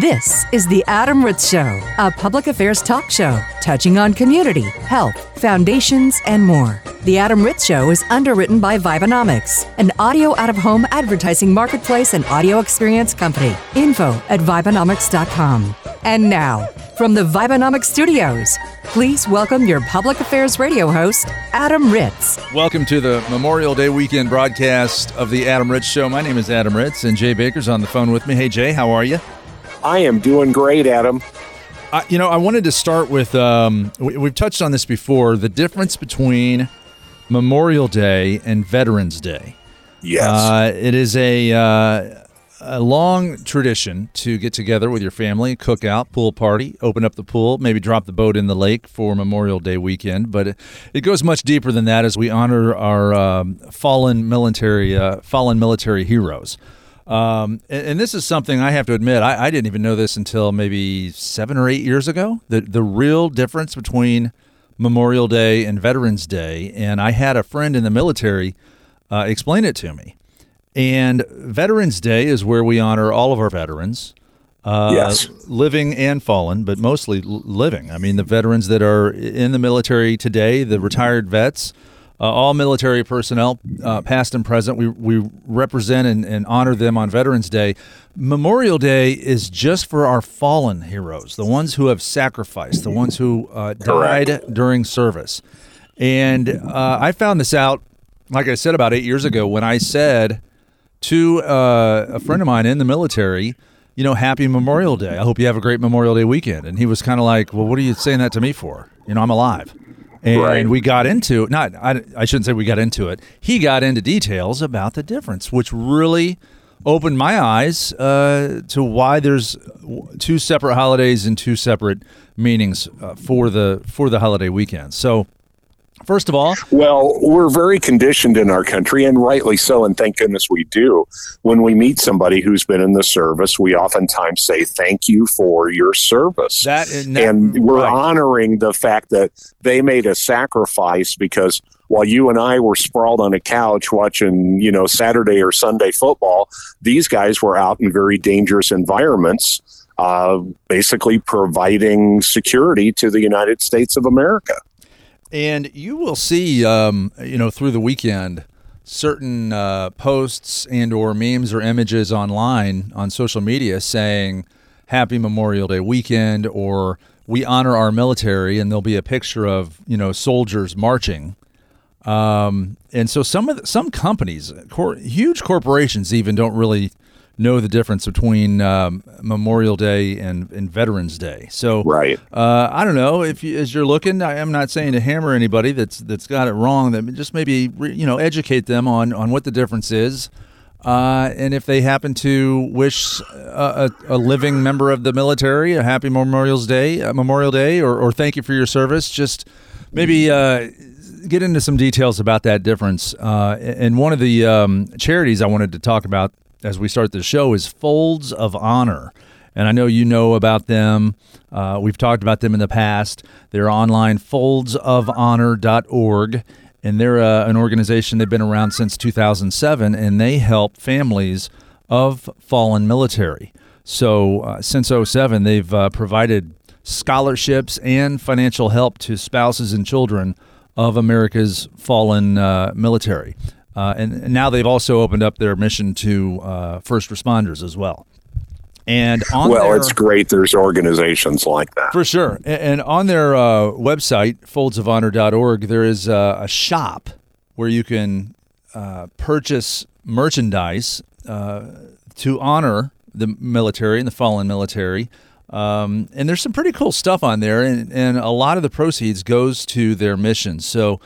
This is The Adam Ritz Show, a public affairs talk show touching on community, health, foundations, and more. The Adam Ritz Show is underwritten by Vibenomics, an audio out of home advertising marketplace and audio experience company. Info at Vibenomics.com. And now, from the Vibenomics studios, please welcome your public affairs radio host, Adam Ritz. Welcome to the Memorial Day weekend broadcast of the Adam Ritz Show. My name is Adam Ritz, and Jay Baker's on the phone with me. Hey, Jay, how are you? I am doing great, Adam. Uh, you know, I wanted to start with um, we, we've touched on this before the difference between Memorial Day and Veterans Day. Yes. Uh, it is a, uh, a long tradition to get together with your family, cook out, pool party, open up the pool, maybe drop the boat in the lake for Memorial Day weekend. But it, it goes much deeper than that as we honor our um, fallen military uh, fallen military heroes. Um, and, and, this is something I have to admit, I, I, didn't even know this until maybe seven or eight years ago. The, the real difference between Memorial Day and Veterans Day. And I had a friend in the military uh, explain it to me. And Veterans Day is where we honor all of our veterans. Uh, yes. living and fallen, but mostly living. I mean, the veterans that are in the military today, the retired vets, uh, all military personnel, uh, past and present. We, we represent and, and, honor them on Veterans Day. Memorial Day is just for our fallen heroes, the ones who have sacrificed, the ones who uh, died during service. And uh, I found this out, like I said, about eight years ago when I said to uh, a friend of mine in the military, you know, happy Memorial Day. I hope you have a great Memorial Day weekend. And he was kind of like, well, what are you saying that to me for? You know, I'm alive and right. we got into not I, I shouldn't say we got into it he got into details about the difference which really opened my eyes uh, to why there's two separate holidays and two separate meanings uh, for the for the holiday weekend so First of all, well, we're very conditioned in our country, and rightly so, and thank goodness we do. When we meet somebody who's been in the service, we oftentimes say, Thank you for your service. That, and, that, and we're right. honoring the fact that they made a sacrifice because while you and I were sprawled on a couch watching, you know, Saturday or Sunday football, these guys were out in very dangerous environments. Uh, basically providing security to the United States of America. And you will see, um, you know, through the weekend, certain uh, posts and or memes or images online on social media saying "Happy Memorial Day weekend" or "We honor our military," and there'll be a picture of you know soldiers marching. Um, and so some of the, some companies, cor- huge corporations, even don't really know the difference between um, Memorial Day and, and Veterans Day. So, right. Uh, I don't know if you, as you're looking, I am not saying to hammer anybody that's that's got it wrong. That just maybe you know educate them on on what the difference is. Uh, and if they happen to wish a, a, a, living member of the military a happy Memorial Day, Memorial Day, or, or thank you for your service, just maybe uh, get into some details about that difference. Uh, and one of the um, charities I wanted to talk about as we start the show is Folds of Honor. And I know you know about them. Uh, we've talked about them in the past. They're online, foldsofhonor.org. And they're uh, an organization, they've been around since 2007, and they help families of fallen military. So uh, since 07, they've uh, provided scholarships and financial help to spouses and children of America's fallen uh, military. Uh, and, now they've also opened up their mission to uh, first responders as well. And well, their, it's great. There's organizations like that for sure. And, and on their uh, website, foldsofhonor.org, there is a shop where you can uh, purchase merchandise uh, to honor the military and the fallen military. Um, and there's some pretty cool stuff on there, and, and a lot of the proceeds goes to their mission. So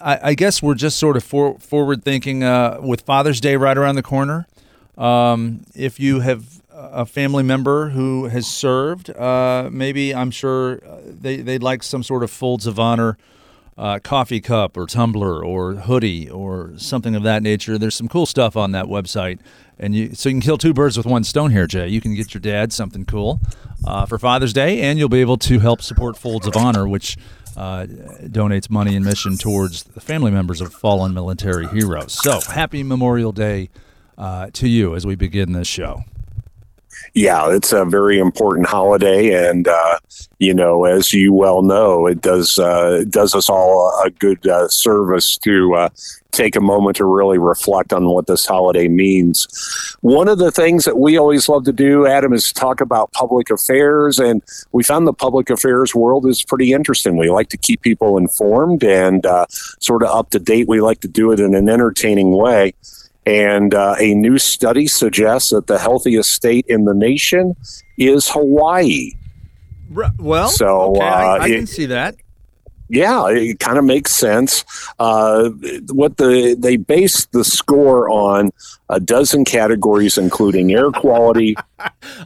I, I guess we're just sort of for, forward thinking uh, with Father's Day right around the corner. Um, if you have a family member who has served, uh, maybe I'm sure uh, they, they'd like some sort of folds of honor uh, coffee cup or tumbler or hoodie or something of that nature. There's some cool stuff on that website, and you so you can kill two birds with one stone here, Jay. You can get your dad something cool uh, for Father's Day, and you'll be able to help support Folds of Honor, which uh, donates money and mission towards the family members of fallen military heroes. So happy Memorial Day uh, to you as we begin this show. Yeah, it's a very important holiday, and uh, you know, as you well know, it does uh, it does us all a good uh, service to uh, take a moment to really reflect on what this holiday means. One of the things that we always love to do, Adam, is talk about public affairs, and we found the public affairs world is pretty interesting. We like to keep people informed and uh, sort of up to date. We like to do it in an entertaining way. And uh, a new study suggests that the healthiest state in the nation is Hawaii. Well, so okay, I, uh, I it- can see that. yeah, it kind of makes sense. Uh, what the they based the score on a dozen categories, including air quality.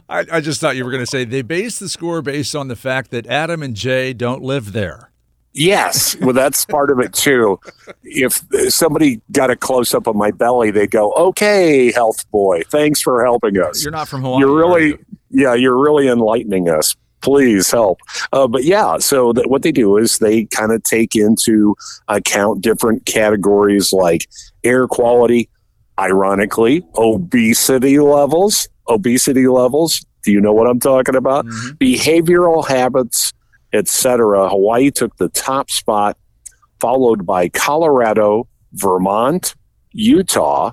I, I just thought you were going to say they based the score based on the fact that Adam and Jay don't live there. Yes, well, that's part of it too. If somebody got a close up of my belly, they go, "Okay, health boy, thanks for helping us." You're not from Hawaii. You're really, you? yeah, you're really enlightening us. Please help. Uh, but yeah, so that what they do is they kind of take into account different categories like air quality, ironically, obesity levels. Obesity levels. Do you know what I'm talking about? Mhm. Behavioral habits, etc. Hawaii took the top spot, followed by Colorado, Vermont, Utah,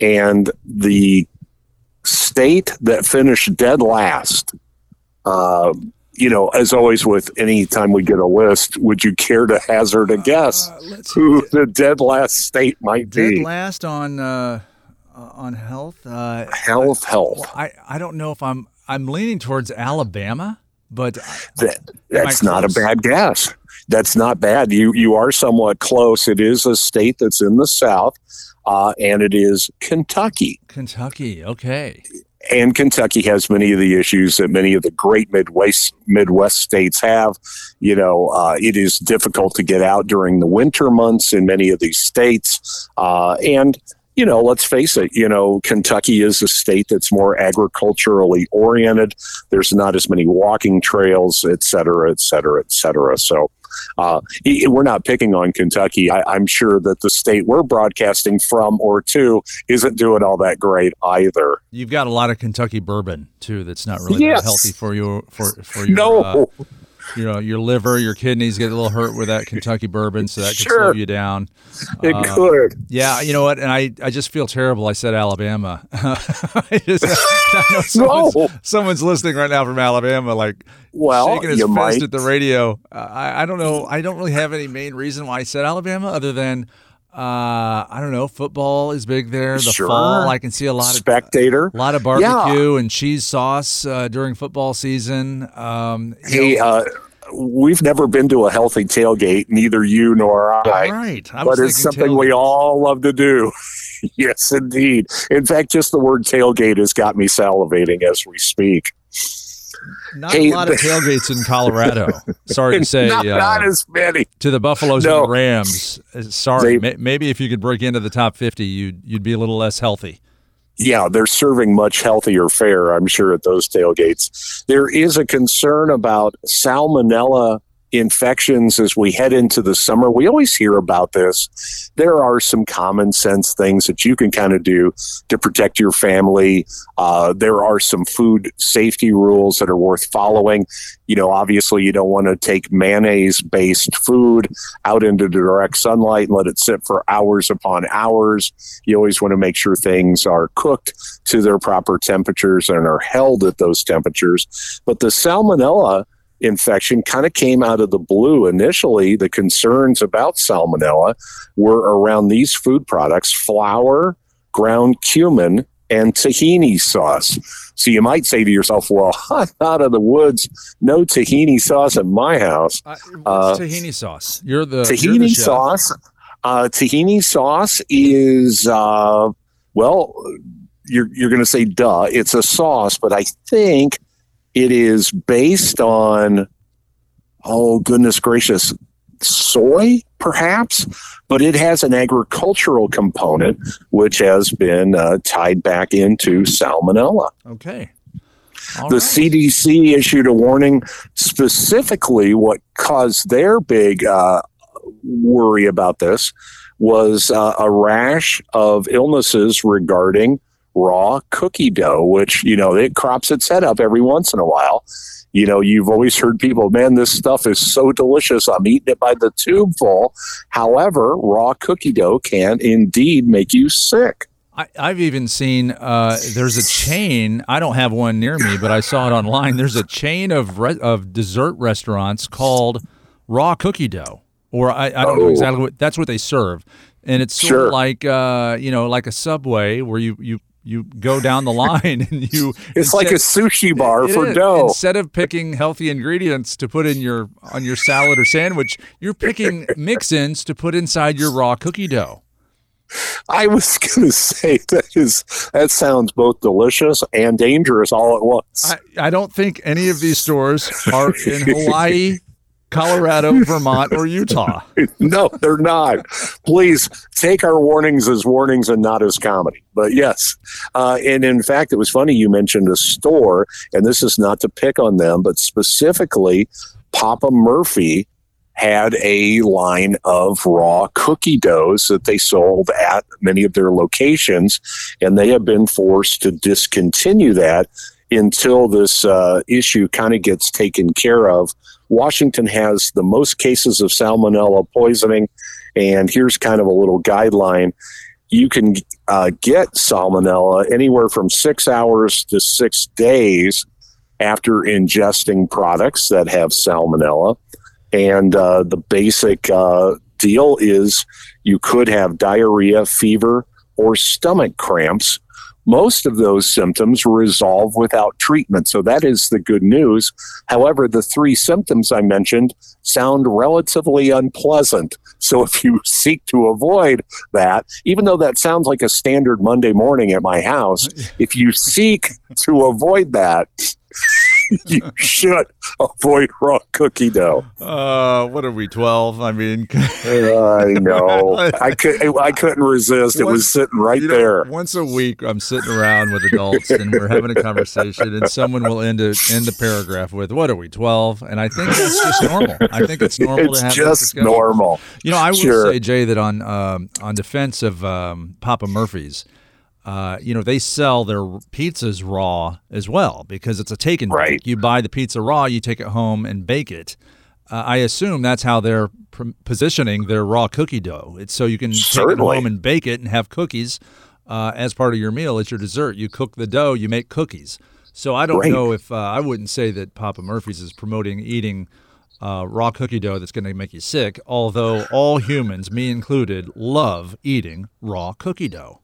and the state that finished dead last. Uh, you know, as always, with any time we get a list, would you care to hazard a guess Uh, who the dead last state might dead be? Dead last on uh, uh, on health. Uh, Health, health. I, I don't know if I'm I'm leaning towards Alabama, but That, that's not a bad guess. That's not bad. You you are somewhat close. It is a state that's in the South, uh, and it is Kentucky. Kentucky. Okay. and Kentucky has many of the issues that many of the great Midwest Midwest states have. You know, uh, it is difficult to get out during the winter months in many of these states, uh, and you know, let's face it. You know, Kentucky is a state that's more agriculturally oriented. There's not as many walking trails, et cetera, et cetera, et cetera. So. Uh, we're not picking on Kentucky. I, I'm sure that the state we're broadcasting from or to isn't doing all that great either. You've got a lot of Kentucky bourbon too. That's not really Yes. that healthy for you for for your No, uh, you know your liver, your kidneys get a little hurt with that Kentucky bourbon, so that could slow you down. it uh, could. Yeah, you know what? And I, I just feel terrible. I said Alabama. I just, I someone's, No. someone's listening right now from Alabama, like Well, shaking his fist might. at the radio. Uh, I, I don't know. I don't really have any main reason why I said Alabama, other than uh, I don't know. Football is big there. The Sure. fall, I can see a lot of Spectator. a lot of barbecue and cheese sauce uh, during football season. Um, Hey, uh, we've never been to a healthy tailgate, neither you nor I. right. I But it's something we all love to do. yes, indeed. In fact, just the word tailgate has got me salivating as we speak. Not Hey, a lot of tailgates in Colorado. Sorry to say. not, uh, not as many. to the Buffaloes No. and the Rams. Uh, Sorry, They- may, maybe if you could break into the top fifty, you'd you'd be a little less healthy. Yeah, they're serving much healthier fare, I'm sure, at those tailgates. There is a concern about salmonella infections as we head into the summer. We always hear about this. There are some common sense things that you can kind of do to protect your family. Uh, there are some food safety rules that are worth following. You know, obviously, you don't want to take mayonnaise based food out into the direct sunlight and let it sit for hours upon hours. You always want to make sure things are cooked to their proper temperatures and are held at those temperatures. But the salmonella infection kind of came out of the blue. Initially, the concerns about salmonella were around these food products flour, ground cumin, and tahini sauce. So you might say to yourself, well, I'm out of the woods, no tahini sauce at my house Uh, what's Uh, tahini sauce? You're the you're the tahini sauce. Uh, tahini sauce is uh, well, you're you're going to say duh. It's a sauce, but I think it is based on oh goodness gracious soy perhaps but it has an agricultural component which has been uh, tied back into salmonella Okay. All the right. CDC issued a warning specifically what caused their big uh, worry about this was uh, a rash of illnesses regarding raw cookie dough, which, you know, it crops its head up every once in a while. You know, you've always heard people, man, this stuff is so delicious. I'm eating it by the tube full. However, raw cookie dough can indeed make you sick. I, have even seen uh, there's a chain. I don't have one near me, but I saw it online. There's a chain of re- of dessert restaurants called Raw Cookie Dough, or I, I don't oh. know exactly what that's what they serve, and it's sort sure. of like uh, you know like a Subway where you you you go down the line and you it's instead, like a sushi bar for is. dough instead of picking healthy ingredients to put in your on your salad or sandwich you're picking mix-ins to put inside your raw cookie dough I was going to say that is that sounds both delicious and dangerous all at once. I, I don't think any of these stores are in Hawaii, Colorado, Vermont, or Utah. no, they're not. Please take our warnings as warnings and not as comedy. But yes, uh, and in fact, it was funny you mentioned a store, and this is not to pick on them, but specifically Papa Murphy had a line of raw cookie doughs that they sold at many of their locations, and they have been forced to discontinue that until this uh, issue kind of gets taken care of. Washington has the most cases of salmonella poisoning, and here's kind of a little guideline. You can uh, get salmonella anywhere from six hours to six days after ingesting products that have salmonella. And uh, the basic uh, deal is you could have diarrhea, fever, or stomach cramps. Most of those symptoms resolve without treatment. So that is the good news. However, the three symptoms I mentioned sound relatively unpleasant. So if you seek to avoid that, even though that sounds like a standard Monday morning at my house, if you seek to avoid that, you should avoid raw cookie dough. Uh, what are we, 12? I mean, I know. I, could, I couldn't resist. It was sitting right you know, there. Once a week, I'm sitting around with adults and we're having a conversation, and someone will end, a, end the paragraph with, What are we, 12? And I think that's just normal. I think it's normal it's to have just normal. You know, I would sure. say, Jay, that on, um, on defense of um, Papa Murphy's, uh, you know, they sell their pizzas raw as well because it's a take and right. bake. You buy the pizza raw, you take it home and bake it. Uh, I assume that's how they're pr- positioning their raw cookie dough. It's so you can Certainly. take it home and bake it and have cookies uh, as part of your meal. It's your dessert. You cook the dough, you make cookies. So I don't know if uh, I wouldn't say that Papa Murphy's is promoting eating uh, raw cookie dough that's going to make you sick, although all humans, me included, love eating raw cookie dough.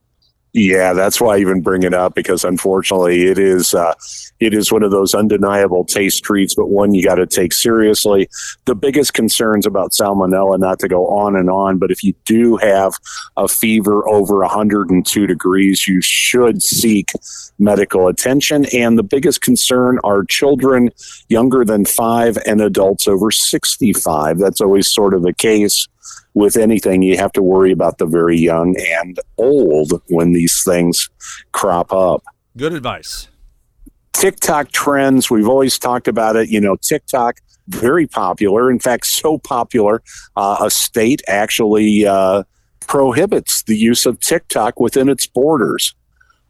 Yeah, that's why I even bring it up because unfortunately it is uh, it is one of those undeniable taste treats, but one you got to take seriously. The biggest concerns about salmonella, not to go on and on, but if you do have a fever over 102 degrees, you should seek medical attention. And the biggest concern are children younger than five and adults over 65. That's always sort of the case with anything, you have to worry about the very young and old when these things crop up. Good advice. TikTok trends, we've always talked about it. You know, TikTok, very popular. In fact, so popular, uh, a state actually uh, prohibits the use of TikTok within its borders.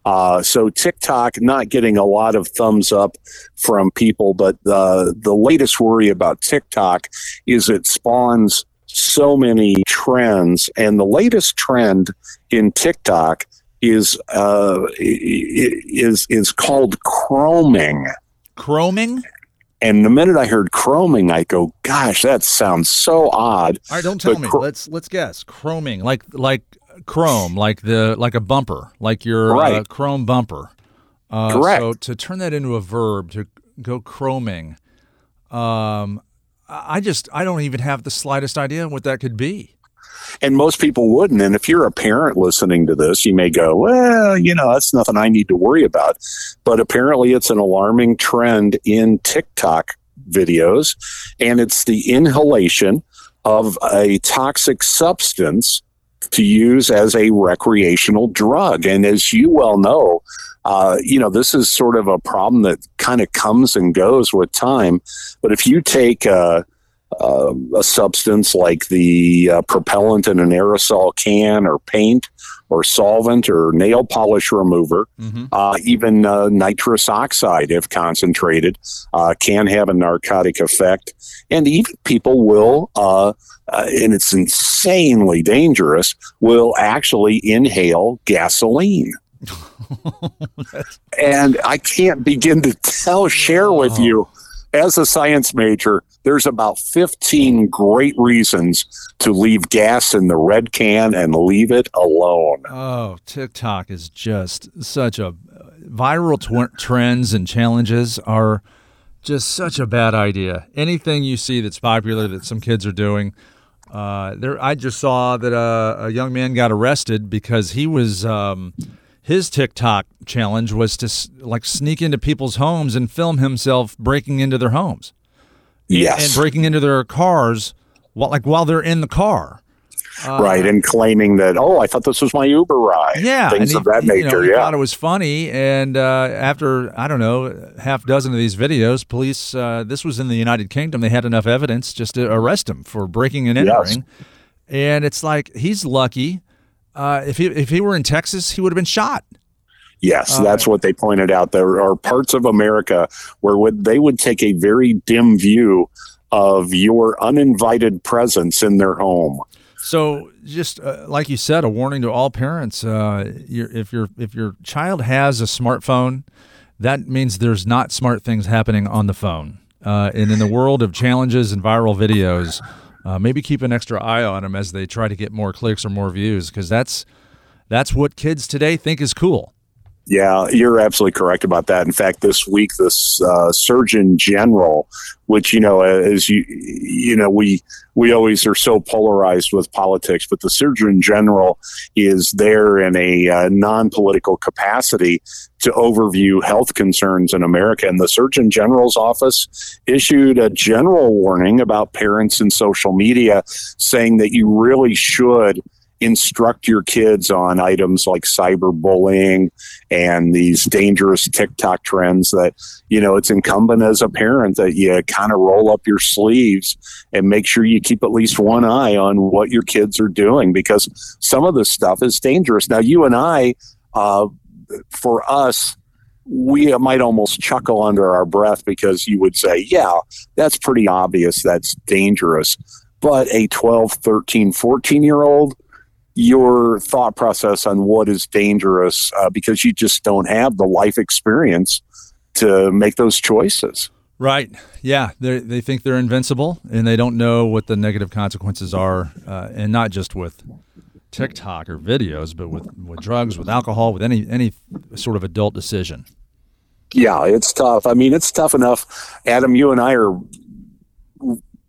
Uh, so TikTok not getting a lot of thumbs up from people, but the the latest worry about TikTok is it spawns so many trends, and the latest trend in TikTok is uh, is is called chroming. Chroming. And the minute I heard chroming, I go, "Gosh, that sounds so odd." All right, don't tell but me. Chr- let's let's guess. Chroming, like like chrome, like the like a bumper, like your uh, right. uh, chrome bumper. Uh, Correct. So to turn that into a verb, to go chroming, um, I just I don't even have the slightest idea what that could be. And most people wouldn't. And if you're a parent listening to this, you may go, well, you know, that's nothing I need to worry about. But apparently, it's an alarming trend in TikTok videos, and it's the inhalation of a toxic substance to use as a recreational drug. And as you well know, uh, you know, this is sort of a problem that kind of comes and goes with time. But if you take, uh, uh, a substance like the uh, propellant in an aerosol can or paint or solvent or nail polish remover, mm-hmm. uh, even uh, nitrous oxide, if concentrated, uh, can have a narcotic effect. And even people will, uh, and it's insanely dangerous, will actually inhale gasoline. and I can't begin to tell, share with oh. you as a science major, there's about 15 great reasons to leave gas in the red can and leave it alone. Oh, TikTok is just such a viral tw- trends and challenges are just such a bad idea. Anything you see that's popular that some kids are doing, uh, there. I just saw that uh, a young man got arrested because he was um, his TikTok challenge was to like sneak into people's homes and film himself breaking into their homes. Yes. And breaking into their cars while like while they're in the car. Uh, right, and claiming that, oh, I thought this was my Uber ride. Yeah, things he, of that nature. You know, yeah, thought it was funny, and uh, after I don't know half dozen of these videos, police. Uh, this was in the United Kingdom. They had enough evidence just to arrest him for breaking and entering. Yes. And it's like he's lucky uh, if he if he were in Texas, he would have been shot. Yes, uh, that's what they pointed out. There are parts of America where would, they would take a very dim view of your uninvited presence in their home. So, just uh, like you said, a warning to all parents: uh, if your if your child has a smartphone, that means there's not smart things happening on the phone. Uh, and in the world of challenges and viral videos, uh, maybe keep an extra eye on them as they try to get more clicks or more views because that's that's what kids today think is cool. Yeah, you're absolutely correct about that. In fact, this week, this uh, Surgeon General, which you know, as you you know, we we always are so polarized with politics, but the Surgeon General is there in a uh, non-political capacity to overview health concerns in America. And the Surgeon General's office issued a general warning about parents and social media, saying that you really should instruct your kids on items like cyberbullying and these dangerous TikTok trends that, you know, it's incumbent as a parent that you kind of roll up your sleeves and make sure you keep at least one eye on what your kids are doing because some of this stuff is dangerous. Now, you and I, uh, for us, we might almost chuckle under our breath because you would say, yeah, that's pretty obvious. That's dangerous. But a 12, 13, 14 year old, your thought process on what is dangerous uh, because you just don't have the life experience to make those choices. Right. Yeah. They they think they're invincible, and they don't know what the negative consequences are, uh, and not just with TikTok or videos, but with, with drugs, with alcohol, with any any sort of adult decision. Yeah, it's tough. I mean, it's tough enough. Adam, you and I are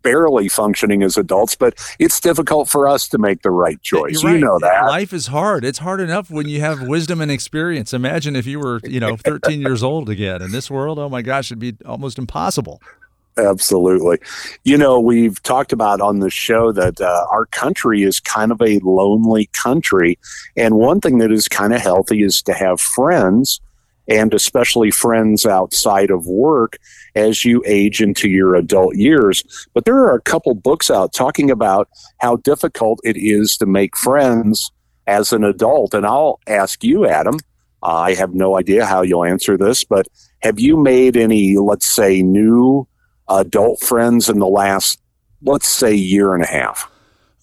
barely functioning as adults, but it's difficult for us to make the right choice. Right. You know that. Life is hard. It's hard enough when you have wisdom and experience. Imagine if you were, you know, 13 years old again in this world. Oh my gosh, it'd be almost impossible. Absolutely. You know, we've talked about on the show that uh, our country is kind of a lonely country. And one thing that is kind of healthy is to have friends and especially friends outside of work as you age into your adult years. But there are a couple books out talking about how difficult it is to make friends as an adult. And I'll ask you, Adam, I have no idea how you'll answer this, but have you made any, let's say, new adult friends in the last, let's say, year and a half?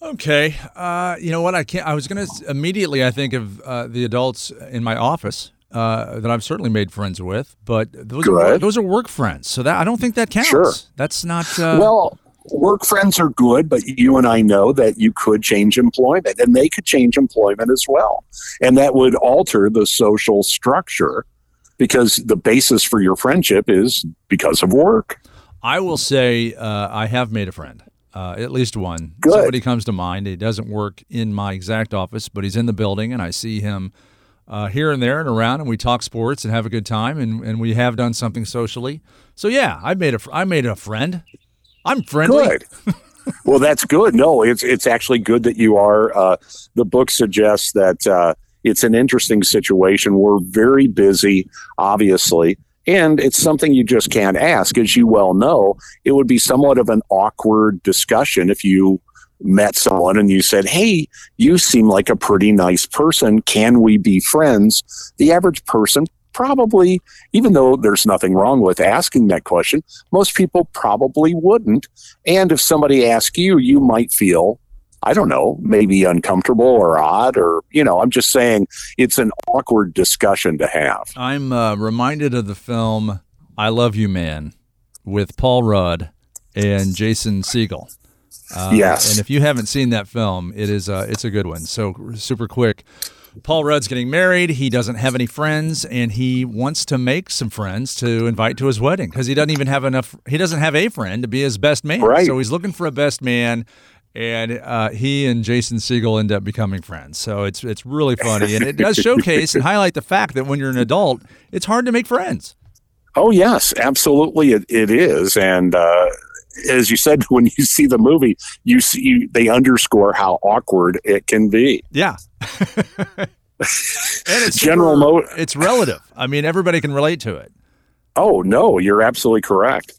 Okay, uh, you know what? I can't. I was going to immediately. I think of uh, the adults in my office uh, that I've certainly made friends with, but those are, those are work friends. So that I don't think that counts. Sure. That's not. Uh, well, work friends are good, but you and I know that you could change employment, and they could change employment as well, and that would alter the social structure because the basis for your friendship is because of work. I will say uh, I have made a friend. Uh, at least one. Good. Somebody comes to mind. He doesn't work in my exact office, but he's in the building, and I see him uh, here and there and around, and we talk sports and have a good time, and, and we have done something socially. So yeah, I made a I made a friend. I'm friendly. Good. well, that's good. No, it's it's actually good that you are. Uh, the book suggests that uh, it's an interesting situation. We're very busy, obviously, And it's something you just can't ask. As you well know, it would be somewhat of an awkward discussion if you met someone and you said, Hey, you seem like a pretty nice person. Can we be friends? The average person probably, even though there's nothing wrong with asking that question, most people probably wouldn't. And if somebody asks you, you might feel I don't know, maybe uncomfortable or odd, or, you know, I'm just saying it's an awkward discussion to have. I'm uh, reminded of the film I Love You Man with Paul Rudd and Jason Segel. Uh, yes. And if you haven't seen that film, it is uh, it's a good one. So super quick. Paul Rudd's getting married. He doesn't have any friends, and he wants to make some friends to invite to his wedding because he doesn't even have enough. He doesn't have a friend to be his best man. Right. So he's looking for a best man, and uh, he and Jason Segel end up becoming friends. So it's it's really funny, and it does showcase and highlight the fact that when you're an adult, it's hard to make friends. Oh yes, absolutely, it, it is, and uh, as you said, when you see the movie, you see they underscore how awkward it can be. Yeah. and it's General Mo- It's relative. I mean, everybody can relate to it. Oh no, you're absolutely correct.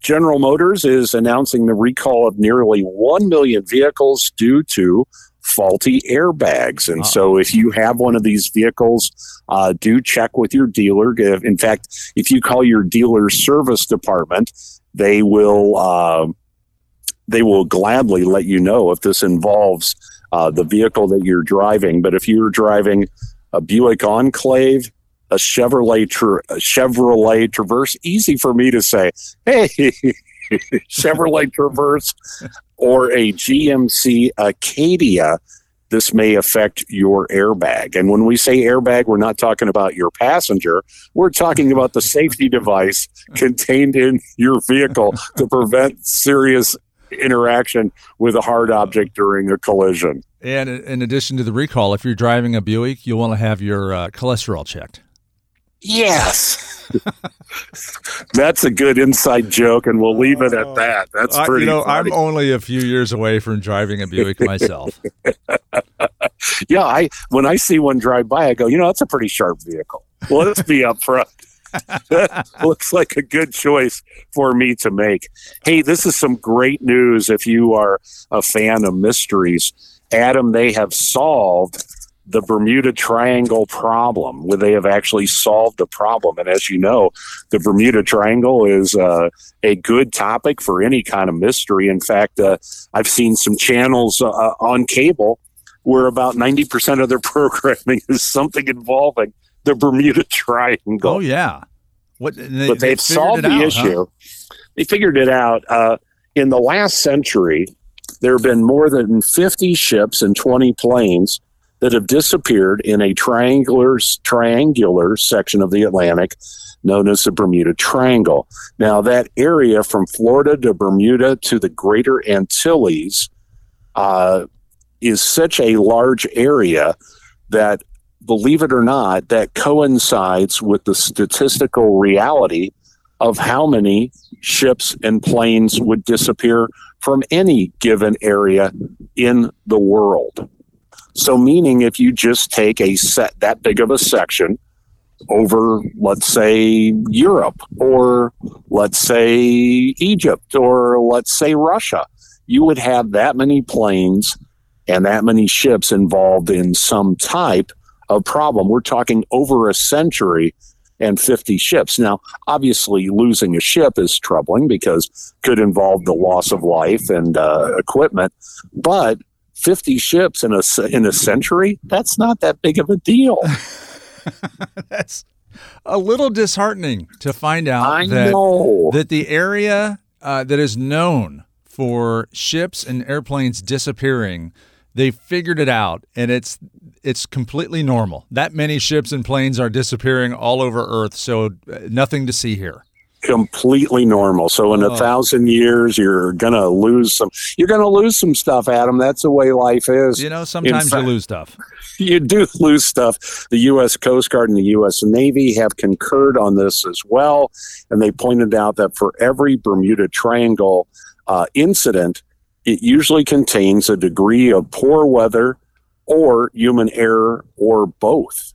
General Motors is announcing the recall of nearly 1 million vehicles due to faulty airbags. And so, if you have one of these vehicles, uh, do check with your dealer. In fact, if you call your dealer's service department, they will uh, they will gladly let you know if this involves uh, the vehicle that you're driving. But if you're driving a Buick Enclave, a Chevrolet tra- a Chevrolet Traverse. Easy for me to say, hey, Chevrolet Traverse or a GMC Acadia. This may affect your airbag. And when we say airbag, we're not talking about your passenger. We're talking about the safety device contained in your vehicle to prevent serious interaction with a hard object during a collision. And in addition to the recall, if you're driving a Buick, you'll want to have your uh, cholesterol checked. Yes. That's a good inside joke, and we'll leave it at oh. that. That's pretty. I, you know, funny. I'm only a few years away from driving a Buick myself. yeah, I when I see one drive by, I go, you know, that's a pretty sharp vehicle. Well, let's be upfront. that looks like a good choice for me to make. Hey, this is some great news if you are a fan of mysteries. Adam, they have solved the Bermuda Triangle problem, where they have actually solved the problem. And as you know, the Bermuda Triangle is uh, a good topic for any kind of mystery. In fact, uh, I've seen some channels uh, on cable where about 90% of their programming is something involving the Bermuda Triangle. Oh, yeah. What, they, but they've solved the out, issue. Huh? They figured it out. Uh, in the last century, there have been more than 50 ships and 20 planes that have disappeared in a triangular triangular section of the Atlantic known as the Bermuda Triangle. Now, that area from Florida to Bermuda to the Greater Antilles uh, is such a large area that, believe it or not, that coincides with the statistical reality of how many ships and planes would disappear from any given area in the world. So, meaning if you just take a set that big of a section over, let's say, Europe, or let's say Egypt, or let's say Russia, you would have that many planes and that many ships involved in some type of problem. We're talking over a century and 50 ships. Now, obviously, losing a ship is troubling because could involve the loss of life and uh, equipment, but 50 ships in a in a century? That's not that big of a deal. That's a little disheartening to find out I that, know. that the area uh, that is known for ships and airplanes disappearing they figured it out and it's it's completely normal. That many ships and planes are disappearing all over earth so uh, nothing to see here completely normal. So in a oh. thousand years, you're gonna lose some. You're gonna lose some stuff, Adam. That's the way life is. You know, sometimes fact, you lose stuff. You do lose stuff. The U.S. Coast Guard and the U.S. Navy have concurred on this as well, and they pointed out that for every Bermuda Triangle uh, incident, it usually contains a degree of poor weather or human error or both.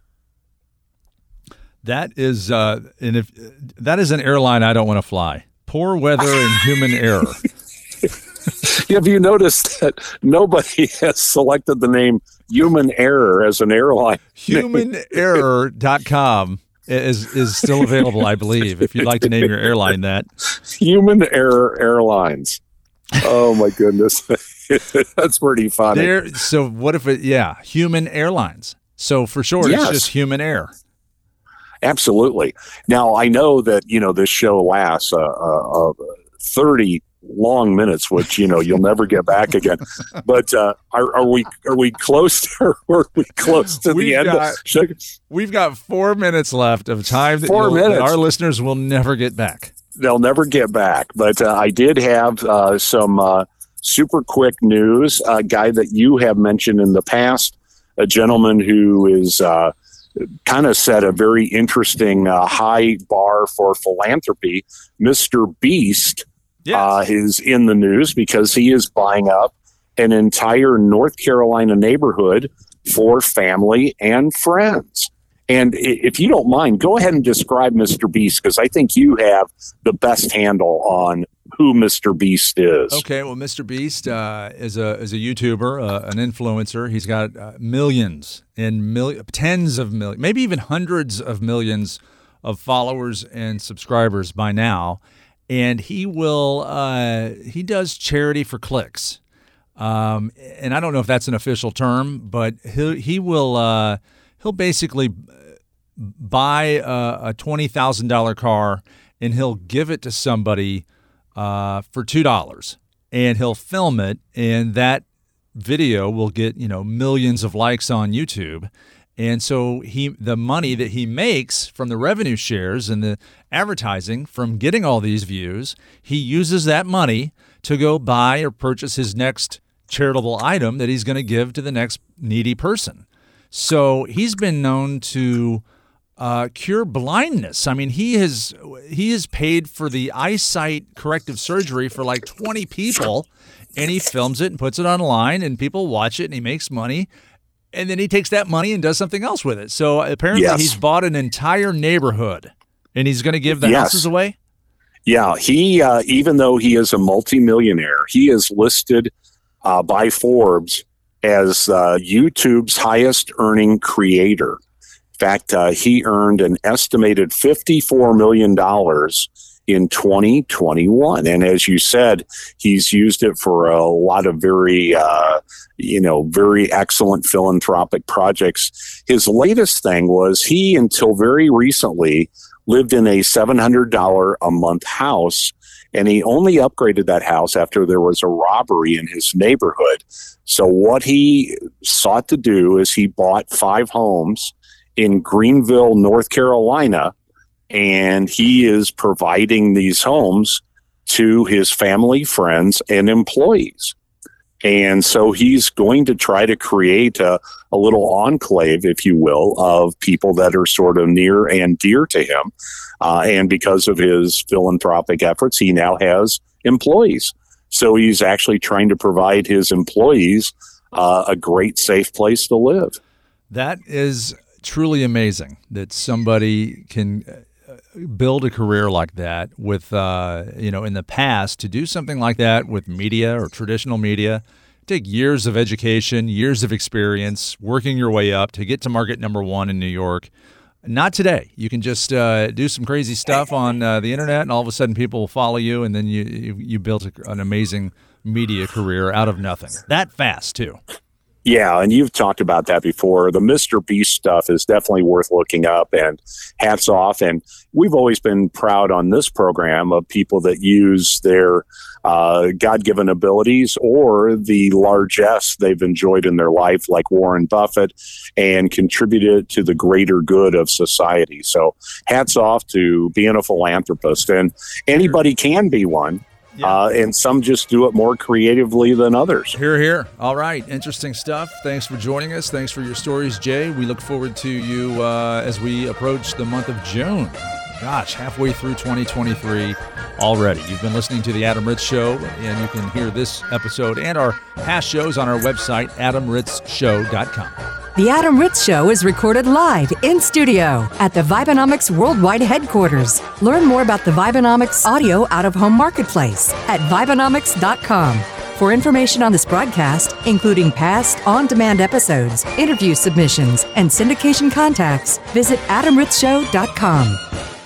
That is, uh, and if that is an airline I don't want to fly. Poor weather and human error. Have you noticed that nobody has selected the name Human Error as an airline? Humanerror.com is is still available, I believe. If you'd like to name your airline that, Human Error Airlines. Oh my goodness, that's pretty funny. there. So what if it? Yeah, Human Airlines. So for sure Yes. it's just Human Air. Absolutely. Now I know that you know this show lasts uh, uh, uh, thirty long minutes, which you know you'll never get back again. But uh, are, are we are we close? To, are we close to We've the end? got- of, We've got four minutes left of time that, 4 you'll- that minutes. our listeners will never get back. they'll never get back. But uh, I did have uh, some uh, super quick news. A guy that you have mentioned in the past, a gentleman who is uh, kind of set a very interesting uh, high bar for philanthropy. Mr. Beast uh, is in the news because he is buying up an entire North Carolina neighborhood for family and friends. And if you don't mind, go ahead and describe Mr. Beast because I think you have the best handle on who Mr. Beast is. Okay, well, Mr. Beast uh, is a is a YouTuber, uh, an influencer. He's got uh, millions and mil- tens of millions, maybe even hundreds of millions of followers and subscribers by now. And he will uh, he does charity for clicks, um, and I don't know if that's an official term, but he he will uh, he'll basically buy a, a twenty thousand dollar car and he'll give it to somebody uh, for two dollars, and he'll film it, and that video will get you know millions of likes on YouTube. And so he the money that he makes from the revenue shares and the advertising from getting all these views, he uses that money to go buy or purchase his next charitable item that he's going to give to the next needy person. So he's been known to uh, cure blindness. I mean, he has he has paid for the eyesight corrective surgery for like 20 people, and he films it and puts it online, and people watch it, and he makes money, and then he takes that money and does something else with it. So apparently, Yes. he's bought an entire neighborhood, and he's going to give the Yes. houses away. Yeah, he uh, even though he is a multimillionaire, he is listed uh, by Forbes as uh, YouTube's highest earning creator. Fact, uh, he earned an estimated fifty-four million dollars in 2021, and as you said, he's used it for a lot of very, uh, you know, very excellent philanthropic projects. His latest thing was he, until very recently, lived in a $700 a month house and he only upgraded that house after there was a robbery in his neighborhood. So what he sought to do is he bought five homes in Greenville, North Carolina, and he is providing these homes to his family, friends, and employees. And so he's going to try to create a, a little enclave, if you will, of people that are sort of near and dear to him. Uh, and because of his philanthropic efforts, he now has employees. So he's actually trying to provide his employees uh, a great, safe place to live. That is truly amazing that somebody can uh, build a career like that with, uh, you know, in the past to do something like that with media or traditional media. Take years of education, years of experience, working your way up to get to market number one in New York. Not today. You can just uh, do some crazy stuff on uh, the internet, and all of a sudden people will follow you, and then you you, you built a, an amazing media career out of nothing. That fast too. Yeah, and you've talked about that before. The Mr. Beast stuff is definitely worth looking up and hats off. And we've always been proud on this program of people that use their uh, God given abilities or the largesse they've enjoyed in their life, like Warren Buffett, and contributed to the greater good of society. So hats off to being a philanthropist. And anybody can be one. Uh, and some just do it more creatively than others. Here, here. All right. Interesting stuff. Thanks for joining us. Thanks for your stories, Jay. We look forward to you uh, as we approach the month of June. Gosh, halfway through 2023 already. You've been listening to The Adam Ritz Show, and you can hear this episode and our past shows on our website, adamritzshow.com. The Adam Ritz Show is recorded live in studio at the Vibenomics Worldwide Headquarters. Learn more about the Vibenomics Audio Out of Home Marketplace at Vibenomics.com. For information on this broadcast, including past on demand episodes, interview submissions, and syndication contacts, visit AdamRitzShow.com.